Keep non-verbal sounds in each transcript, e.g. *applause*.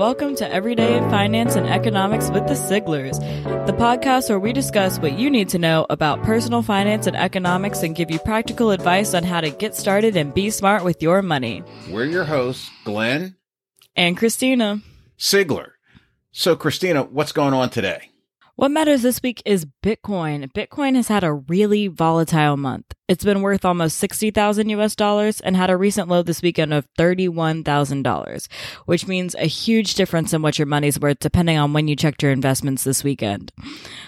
welcome to Everyday Finance and Economics with the Siglers, the podcast where we discuss what you need to know about personal finance and economics and give you practical advice on how to get started and be smart with your money. We're your hosts, Glenn And Christina. Sigler. So, Christina, what's going on today? What matters this week is Bitcoin. Bitcoin has had a really volatile month. It's been worth almost 60,000 US dollars and had a recent low this weekend of $31,000, which means a huge difference in what your money's worth depending on when you checked your investments this weekend.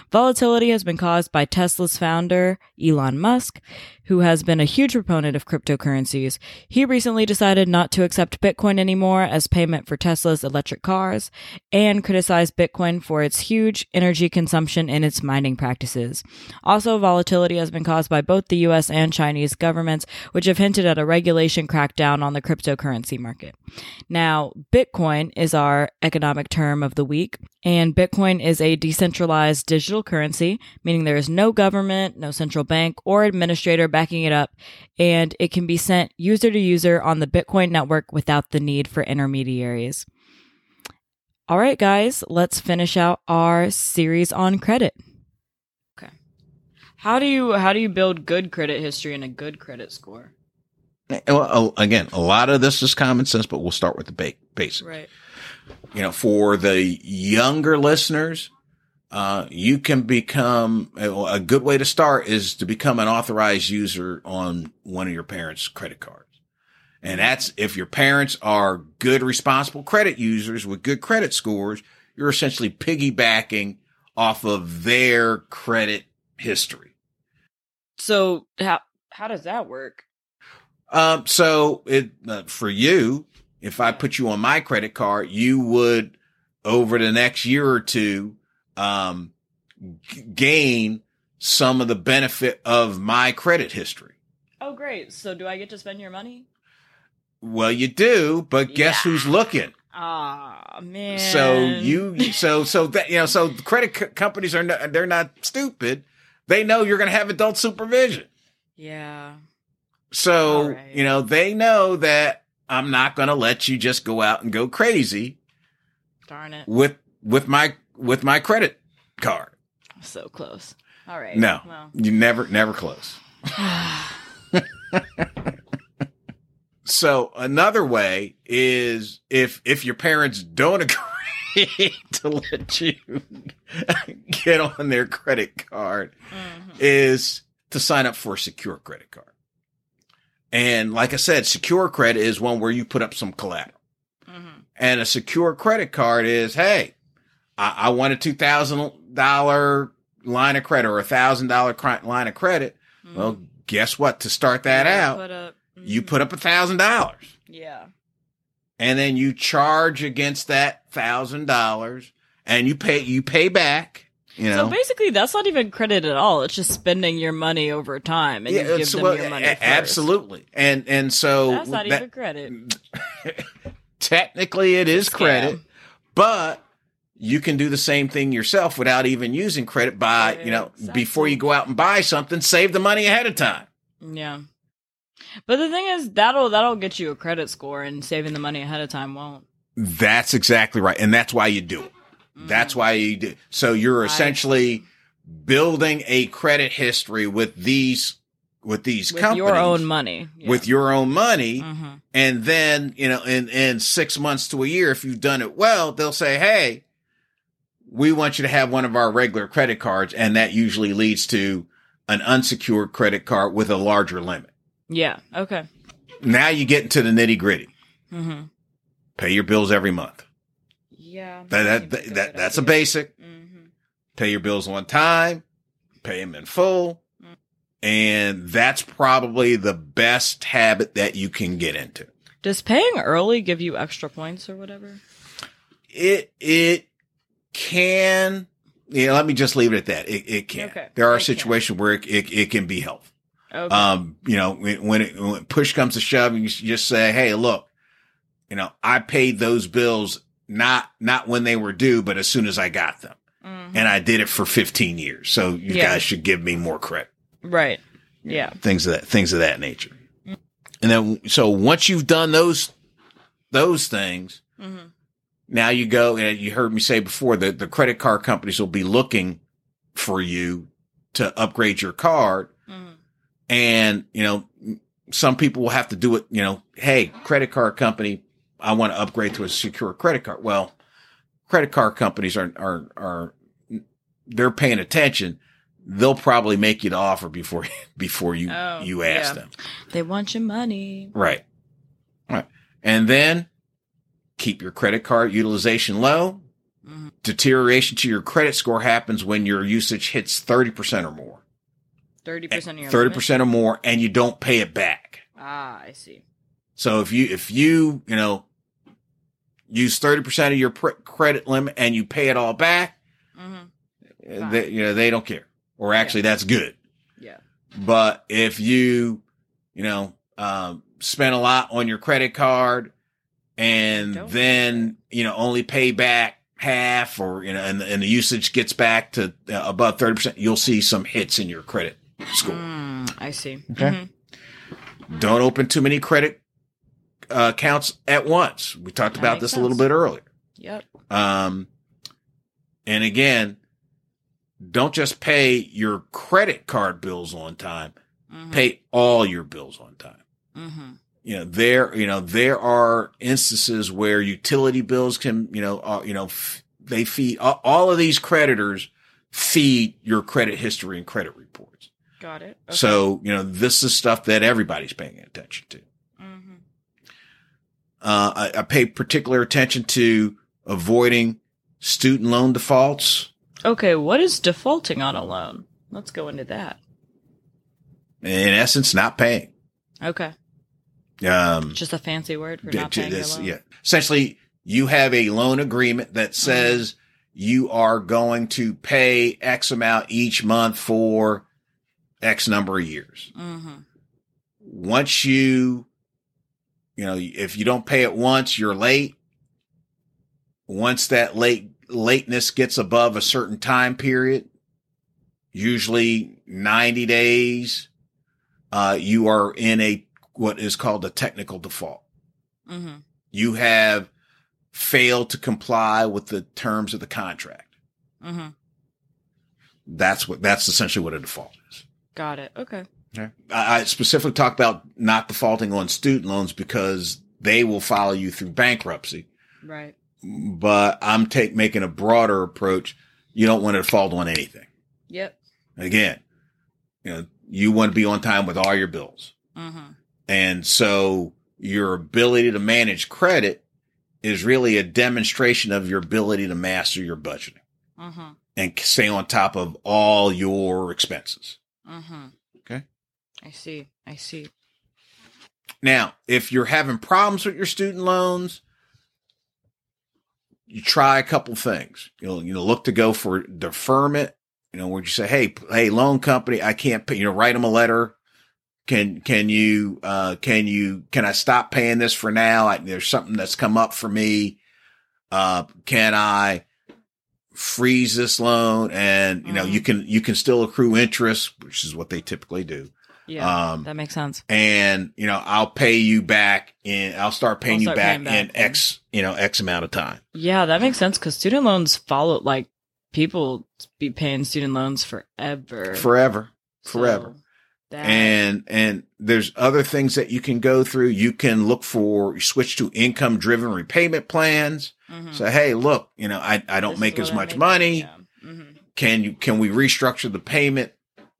Volatility has been caused by Tesla's founder, Elon Musk, who has been a huge proponent of cryptocurrencies. He recently decided not to accept Bitcoin anymore as payment for Tesla's electric cars and criticized Bitcoin for its huge energy consumption and its mining practices. Also, volatility has been caused by both the US and Chinese governments, which have hinted at a regulation crackdown on the cryptocurrency market. Now, Bitcoin is our economic term of the week, and Bitcoin is a decentralized digital currency, meaning there is no government, no central bank, or administrator backing it up, and it can be sent user to user on the Bitcoin network without the need for intermediaries. All right, guys, let's finish out our series on credit. How do you how do you build good credit history and a good credit score? Well, again, a lot of this is common sense, but we'll start with the ba- basics. Right. You know, for the younger listeners, uh, you can become a good way to start is to become an authorized user on one of your parents' credit cards. And that's if your parents are good, responsible credit users with good credit scores, you're essentially piggybacking off of their credit history. So how how does that work? Um, so it uh, for you, if I put you on my credit card, you would over the next year or two, um, g- gain some of the benefit of my credit history. Oh, great! So do I get to spend your money? Well, you do, but guess Yeah. who's looking? Ah, man. So you, so so that you know, so *laughs* credit c- companies are not, they're not stupid. They know you're going to have adult supervision. Yeah. So right. you know they know that I'm not going to let you just go out and go crazy Darn it. with with my with my credit card. So close. All right. No, Well. you never never close. *sighs* *laughs* So another way is if if your parents don't *laughs* agree *laughs* to let you *laughs* get on their credit card Mhm. is to sign up for a secure credit card. And like I said, secure credit is one where you put up some collateral. Mhm. And a secure credit card is, hey, I, I want a two thousand dollar line of credit or a thousand dollar line of credit. Well, guess what? To start that You out, Put up, you Mhm. put up a thousand dollars Yeah. And then you charge against that thousand dollars and you pay you pay back you know So basically, that's not even credit at all. It's just spending your money over time, and you give them well, your money. a- first. absolutely and and so That's not that- even credit. *laughs* technically it is credit but you can do the same thing yourself without even using credit by you know before you go out and buy something save the money ahead of time Yeah. But the thing is, that'll that'll get you a credit score, and saving the money ahead of time won't. That's exactly right. And that's why you do it. That's why you do. So you're essentially building a credit history with these, with these companies. with companies. your own money. Yeah. With your own money. Mhm. And then, you know, in, in six months to a year, if you've done it well, they'll say, Hey, we want you to have one of our regular credit cards. And that usually leads to an unsecured credit card with a larger limit. Yeah. Okay. Now you get into the nitty gritty. hmm Pay your bills every month. Yeah. That, that, that, that that's a basic. hmm pay your bills on time, pay them in full. Mm. And that's probably the best habit that you can get into. Does paying early give you extra points or whatever? It, it can, yeah, let me just leave it at that. It, it can. Okay. There are situations where it, it, it can be helpful. Okay. Um, you know, when, it, when push comes to shove, you just say, Hey, look, you know, I paid those bills not, not when they were due, but as soon as I got them. Mhm. And I did it for 15 years. So you Yeah. guys should give me more credit. right. Yeah. things of that things of that nature. And then so once you've done those those things, hmm Now you go and you heard me say before that the credit card companies will be looking for you to upgrade your card. Mhm. And, you know, some people will have to do it, you know, hey, credit card company, I want to upgrade to a secure credit card. Well, credit card companies are, are, are, they're paying attention. They'll probably make you the offer before, *laughs* before you, Oh, you ask yeah. them. They want your money. Right. Right. And then keep your credit card utilization low. Mhm. Deterioration to your credit score happens when your usage hits 30% or more. 30% of your 30% or more and you don't pay it back. Ah, I see. So if you, if you, you know, use 30% of your pr- credit limit and you pay it all back, hmm uh, they, you know, they don't care. Or actually that's good. Yeah. But if you, you know, um, spend a lot on your credit card and Don't then, you know, only pay back half or, you know, and, and the usage gets back to uh, above 30%, you'll see some hits in your credit score. Mm, I see. Okay. Mhm. Don't open too many credit uh, accounts at once. We talked That about this a little bit earlier. Yep. Um, and again, don't just pay your credit card bills on time. Mhm. Pay all your bills on time. Mhm. You know, there, you know, there are instances where utility bills can, you know, uh, you know, f- they feed all, all of these creditors feed your credit history and credit reports. Got it. Okay. So, you know, this is stuff that everybody's paying attention to. Mhm. Uh, I, I pay particular attention to avoiding student loan defaults. Okay, what is defaulting on a loan? Let's go into that. In essence, not paying. Okay. Um, Just a fancy word for not paying this- loan. yeah. Essentially, you have a loan agreement that says you are going to pay X amount each month for X number of years. Mm-hmm. Once you, you know, if you don't pay it once, you're late. Once that late lateness gets above a certain time period, usually 90 days, uh, you are in a, what is called a technical default. Mm-hmm. You have failed to comply with the terms of the contract. Mm-hmm. That's what, that's essentially what a default is. Got it. Okay. I I specifically talk about not defaulting on student loans because they will follow you through bankruptcy. Right. But I'm take making a broader approach. You don't want to default on anything. Yep. Again, you know, you want to be on time with all your bills. Mm-hmm. And so your ability to manage credit is really a demonstration of your ability to master your budgeting Mm-hmm. and stay on top of all your expenses. Mm-hmm. Okay. I see. I see. Now, if you're having problems with your student loans, you try a couple things. You'll, you know, look to go for deferment, you know, where you say, Hey, hey, loan company, I can't pay, you know, write them a letter. Can, can you, uh, can you, can I stop paying this for now? I, there's something that's come up for me. Uh, can I freeze this loan? And, you know, Mhm. you can, you can still accrue interest, which is what they typically do. Yeah. Um, that makes sense. and you know i'll pay you back in i'll start paying I'll you start back, paying back, in x you know x amount of time Yeah, that makes sense because student loans follow like people be paying student loans forever. forever forever And and there's other things that you can go through you can look for switch to income driven repayment plans Mhm. say hey look you know i, I don't This make as I much make. money Yeah. Mhm. can you can we restructure the payment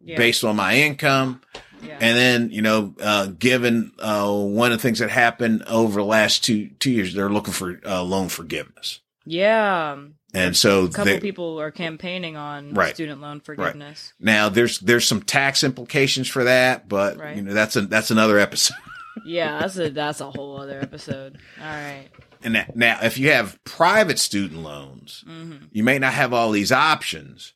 Yeah. based on my income yeah. and then you know uh given uh one of the things that happened over the last two two years they're looking for uh, loan forgiveness yeah. And so A couple they, people are campaigning on Right. student loan forgiveness. Now there's there's some tax implications for that, but Right. you know that's a that's another episode. *laughs* Yeah, that's a that's a whole other episode. All right. And that, now if you have private student loans, Mm-hmm. you may not have all these options.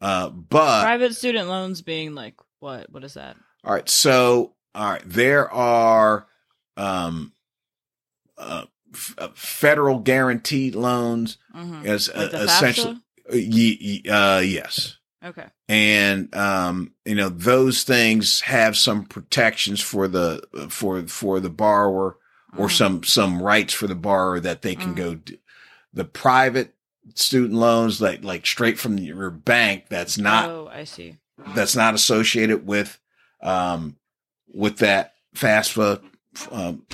Uh, but Private student loans being like what? What is that? all right, so all right, there are um uh, f- uh federal guaranteed loans Mm-hmm. as uh, essentially uh, ye- ye- uh yes. Okay. and um, you know those things have some protections for the for for the borrower or Mhm. some some rights for the borrower that they can Mhm. go do. the private student loans, like, like straight from your bank, that's not, oh, I see. that's not associated with, um, with that FAFSA, um,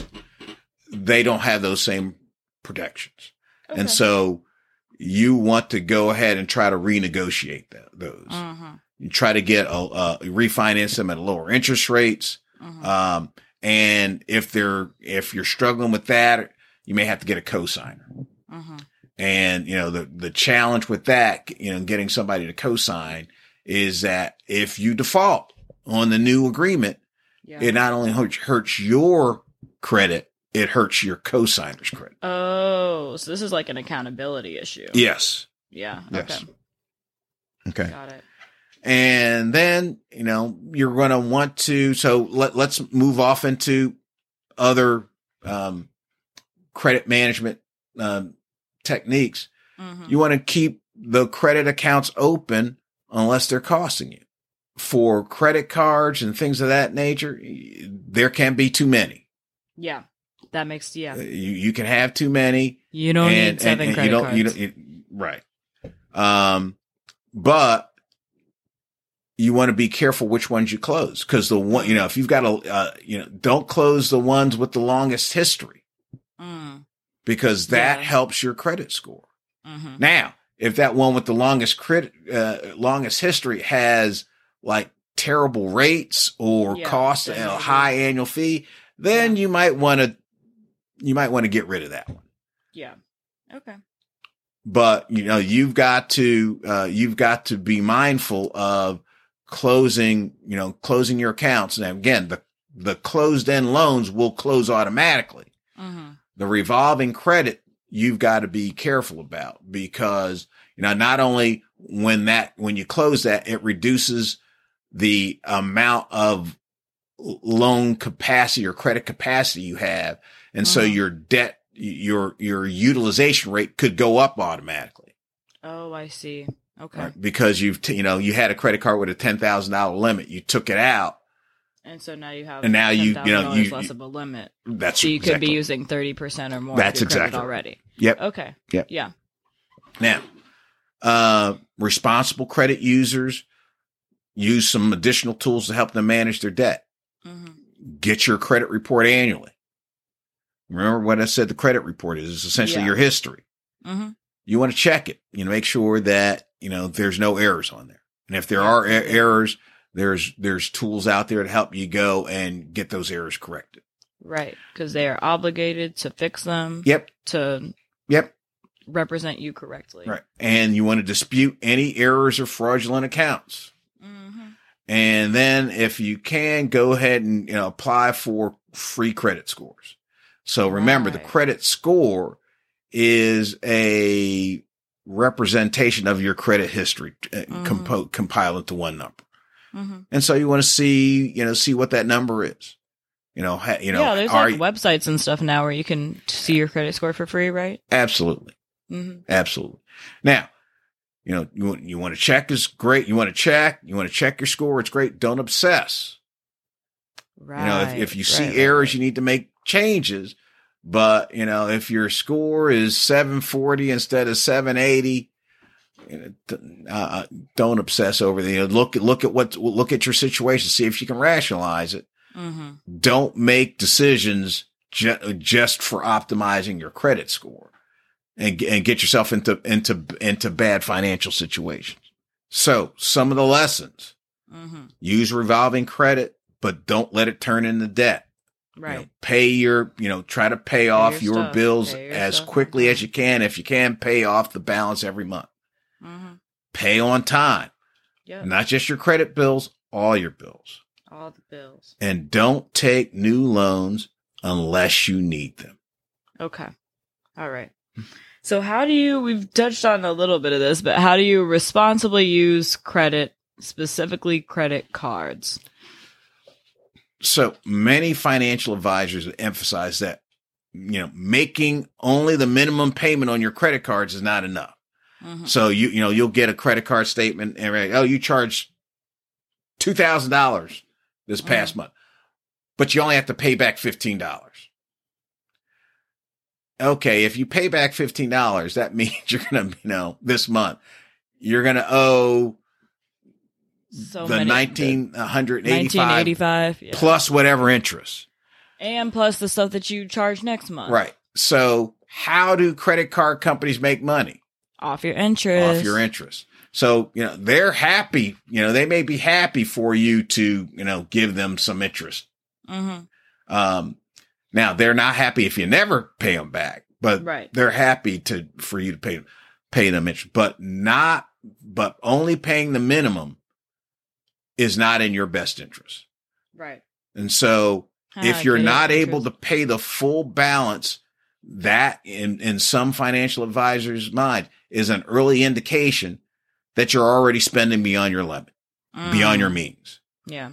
they don't have those same protections. Okay. And so you want to go ahead and try to renegotiate that, those. Mhm, You try to get a, uh, refinance them at lower interest rates. mhm. Um, and if they're, if you're struggling with that, you may have to get a cosigner. Mhm. And, you know, the, the challenge with that, you know, getting somebody to cosign is that if you default on the new agreement, Yeah. it not only hurts, hurts your credit, it hurts your cosigner's credit. oh, so this is like an accountability issue. Yes. Yeah. Yes. Okay. Okay. Got it. And then, you know, you're going to want to, so let, let's move off into other, um, credit management, um, techniques. Mhm. You want to keep the credit accounts open unless they're costing you. For credit cards and things of that nature, there can be too many. Yeah. That makes yeah. You, you can have too many. You don't and, need seven and- and credit you don't, cards. You don't, you, right. Um, but you want to be careful which ones you close because the one, you know, if you've got a, uh, you know, don't close the ones with the longest history Mm, because that Yeah. helps your credit score. mhm. Now, if that one with the longest credit, uh, longest history has like terrible rates or Yeah, cost a high annual fee, then you might want to, you might want to get rid of that one. Yeah. Okay. But you know, you've got to, uh, you've got to be mindful of closing, you know, closing your accounts. Now, again, the, the closed end loans will close automatically. hmm the revolving credit you've got to be careful about because you know not only when that when you close that it reduces the amount of loan capacity or credit capacity you have and so Mhm. your debt your your utilization rate could go up automatically Oh, I see. Okay. right? because you've t- you know you had a credit card with a $10,000 limit you took it out And so now you have And now you- you know, you- less of a limit. that's So you could be using thirty percent or more. That's exactly already. Yep. Okay. Yep. Yeah. Now, uh, responsible credit users use some additional tools to help them manage their debt. hmm Get your credit report annually. Remember what I said the credit report is, it's essentially Yeah. your history. hmm You want to check it, you know, make sure that, you know, there's no errors on there. And if there are e- errors, there's, there's tools out there to help you go and get those errors corrected. Right. Because they are obligated to fix them. Yep. To Yep. represent you correctly. Right. And you want to dispute any errors or fraudulent accounts. hmm And then if you can go ahead and you know, apply for free credit scores. So remember the credit score is a representation of your credit history uh, Mhm. compo- compiled into one number. hmm And so you want to see, you know, see what that number is. You know, ha, you know, yeah, there's are like websites and stuff now where you can see your credit score for free, right? absolutely. hmm Absolutely. Now, you know, you want, you want to check is great. You want to check, you want to check your score. It's great. Don't obsess. Right. You know, if, if you see right, right, errors, right. you need to make changes. But, you know, if your score is 740 instead of 780, you know, d- uh, don't obsess over the, you know, look, look at what, look at your situation, see if you can rationalize it. Mhm. Don't make decisions ju- just for optimizing your credit score and, and get yourself into, into, into bad financial situations. So some of the lessons Mhm. use revolving credit, but don't let it turn into debt. You know, Right. pay your, you know, try to pay off your your, bills your as stuff quickly as you can. If you can, pay off the balance every month. hmm Pay on time, Yep. not just your credit bills, all your bills. All the bills. And don't take new loans unless you need them. Okay. All right. So how do you we've touched on a little bit of this, but how do you responsibly use credit, specifically credit cards? So many financial advisors emphasize that, you know, making only the minimum payment on your credit cards is not enough. Mhm. So you you know you'll get a credit card statement and like, oh you charged two thousand dollars this past month, but you only have to pay back fifteen dollars. okay, if you pay back $15, that *laughs* means you're going to, you know, this month, you're going to owe So the many, 1985 1985 yeah. plus whatever interest. and plus the stuff that you charge next month. Right. So how do credit card companies make money? Off your interest. Off your interest. So, you know, they're happy, you know, they may be happy for you to, you know, give them some interest. hmm Um, now they're not happy if you never pay them back, but Right. they're happy to, for you to pay, pay them interest, but not, but only paying the minimum is not in your best interest. Right. And so if you're get it, not able to pay the full balance, that in, in some financial advisors' mind is an early indication that you're already spending beyond your limit, beyond your Mm, means. Yeah.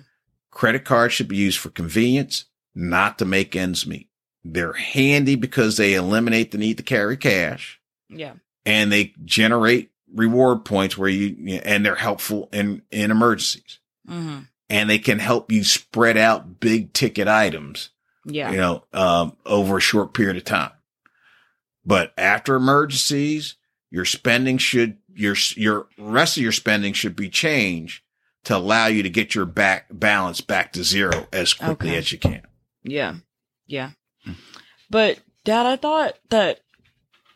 Credit cards should be used for convenience, not to make ends meet. They're handy because they eliminate the need to carry cash Yeah. and they generate reward points where you, and they're helpful in, in emergencies hmm and they can help you spread out big ticket items Yeah. you know, um, over a short period of time. But after emergencies, your spending should, your, your rest of your spending should be changed to allow you to get your back balance back to zero as quickly Okay. as you can. Yeah. Yeah. But dad, I thought that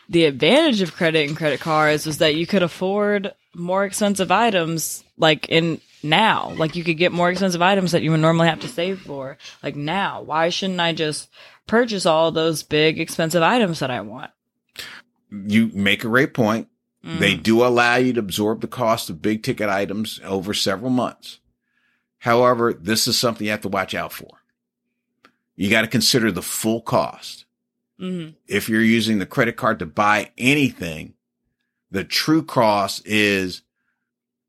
the advantage of credit and credit cards was that you could afford more expensive items like in now. Like you could get more expensive items that you would normally have to save for. Like now. Why shouldn't I just purchase all those big expensive items that I want? You make a great point. They Mhm. do allow you to absorb the cost of big ticket items over several months. However, this is something you have to watch out for. You got to consider the full cost. Mhm. if you're using the credit card to buy anything, the true cost is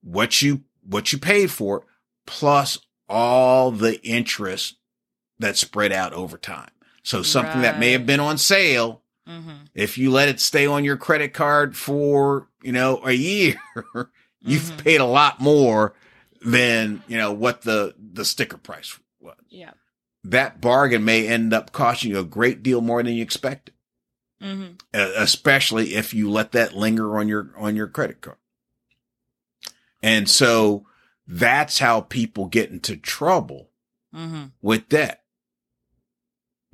what you what you paid for it, plus all the interest that spread out over time. So something that may have been on sale, Mhm. if you let it stay on your credit card for, you know, a year, *laughs* you've Mhm. paid a lot more than, you know, what the the sticker price was Yeah. that bargain may end up costing you a great deal more than you expected, hmm uh, especially if you let that linger on your on your credit card. And so that's how people get into trouble hmm with debt.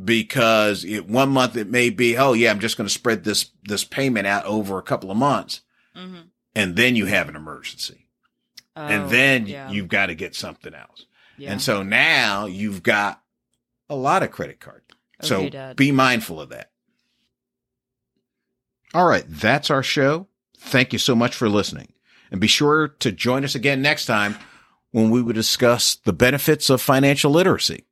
Because it, one month it may be, oh yeah, I'm just going to spread this this payment out over a couple of months, hmm and then you have an emergency, and then you've got to get something else. yeah. And so now you've got a lot of credit cards. So Dad. be mindful of that. All right, that's our show. Thank you so much for listening. And be sure to join us again next time when we will discuss the benefits of financial literacy.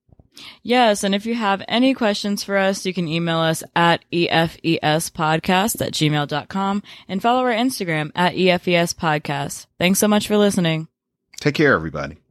Yes, and if you have any questions for us, you can email us at efespodcast at gmail.com and follow our Instagram at efespodcast. Thanks so much for listening. Take care, everybody.